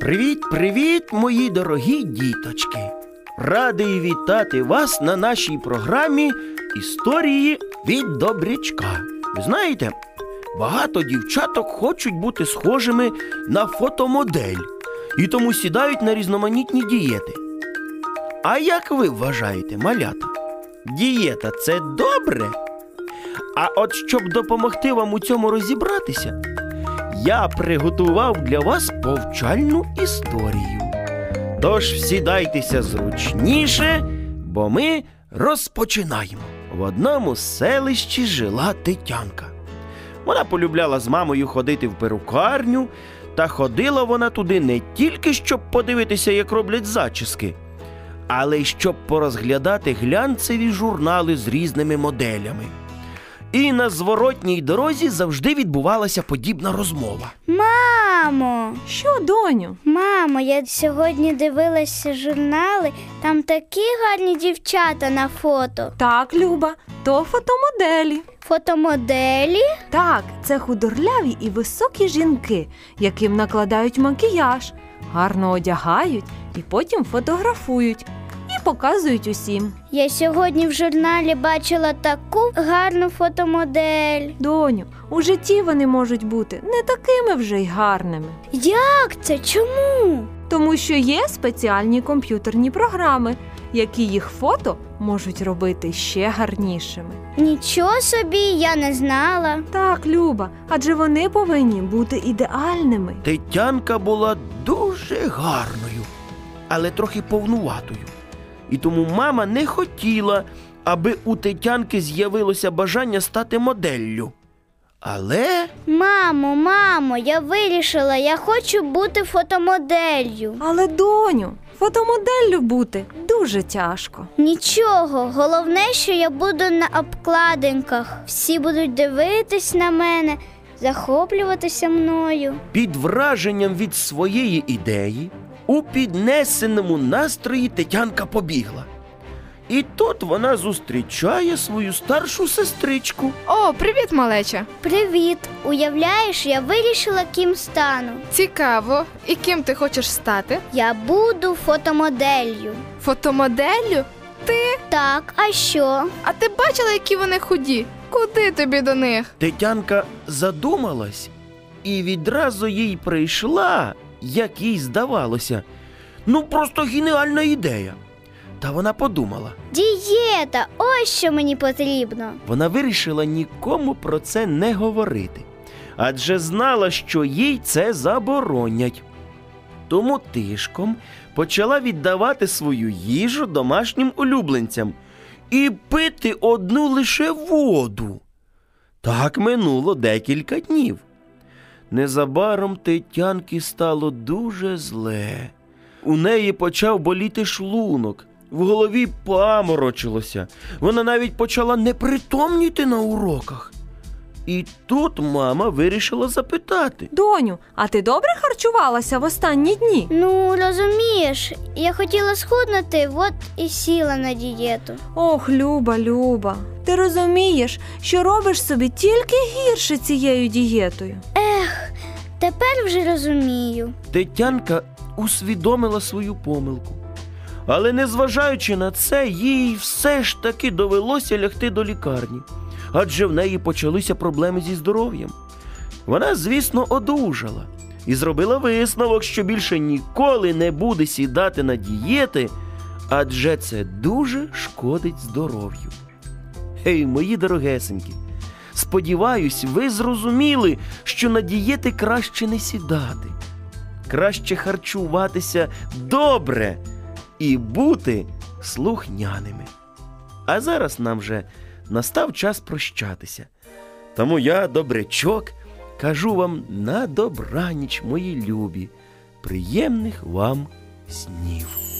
Привіт, привіт, мої дорогі діточки! Радий вітати вас на нашій програмі Історії від добрячка. Ви знаєте, багато дівчаток хочуть бути схожими на фотомодель і тому сідають на різноманітні дієти. А як ви вважаєте, малята? Дієта це добре? А от щоб допомогти вам у цьому розібратися, я приготував для вас повчальну історію. Тож сідайтеся зручніше, бо ми розпочинаємо. В одному селищі жила Тетянка. Вона полюбляла з мамою ходити в перукарню, та ходила вона туди не тільки щоб подивитися, як роблять зачіски, але й щоб порозглядати глянцеві журнали з різними моделями. І на зворотній дорозі завжди відбувалася подібна розмова. Мамо, Що, доню? мамо, я сьогодні дивилася журнали, там такі гарні дівчата на фото. Так, Люба, то фотомоделі. Фотомоделі? Так, це худорляві і високі жінки, яким накладають макіяж, гарно одягають і потім фотографують показують усім. Я сьогодні в журналі бачила таку гарну фотомодель. Доню, у житті вони можуть бути не такими вже й гарними, Як це? Чому? тому що є спеціальні комп'ютерні програми, які їх фото можуть робити ще гарнішими. Нічого собі, я не знала. Так, Люба, адже вони повинні бути ідеальними. Тетянка була дуже гарною, але трохи повнуватою. І тому мама не хотіла, аби у Тетянки з'явилося бажання стати моделлю. Але Мамо, мамо, я вирішила, я хочу бути фотомоделлю. Але доню, фотомоделлю бути дуже тяжко. Нічого, головне, що я буду на обкладинках. Всі будуть дивитись на мене, захоплюватися мною. під враженням від своєї ідеї, у піднесеному настрої Тетянка побігла. І тут вона зустрічає свою старшу сестричку. О, привіт, малеча! Привіт! Уявляєш, я вирішила, ким стану. Цікаво. І ким ти хочеш стати? Я буду фотомоделлю. Фотомоделлю? Ти? Так, а що? А ти бачила, які вони худі? Куди тобі до них? Тетянка задумалась, і відразу їй прийшла, як їй здавалося, ну просто геніальна ідея. Та вона подумала. Дієта, ось що мені потрібно. Вона вирішила нікому про це не говорити, адже знала, що їй це заборонять. Тому тишком почала віддавати свою їжу домашнім улюбленцям і пити одну лише воду. Так минуло декілька днів. Незабаром Тетянки стало дуже зле. У неї почав боліти шлунок, в голові паморочилося. Вона навіть почала непритомніти на уроках. І тут мама вирішила запитати. Доню, а ти добре харчувалася в останні дні? Ну, розумієш, я хотіла схуднути, от і сіла на дієту. Ох, Люба, Люба, ти розумієш, що робиш собі тільки гірше цією дієтою. Тепер вже розумію. Тетянка усвідомила свою помилку. Але незважаючи на це, їй все ж таки довелося лягти до лікарні, адже в неї почалися проблеми зі здоров'ям. Вона, звісно, одужала і зробила висновок, що більше ніколи не буде сідати на дієти, адже це дуже шкодить здоров'ю. Гей, мої дорогесенькі, сподіваюсь, ви зрозуміли, що на дієти краще не сідати, краще харчуватися добре і бути слухняними. А зараз нам вже настав час прощатися. Тому я, добрячок, кажу вам на добраніч, мої любі, приємних вам снів.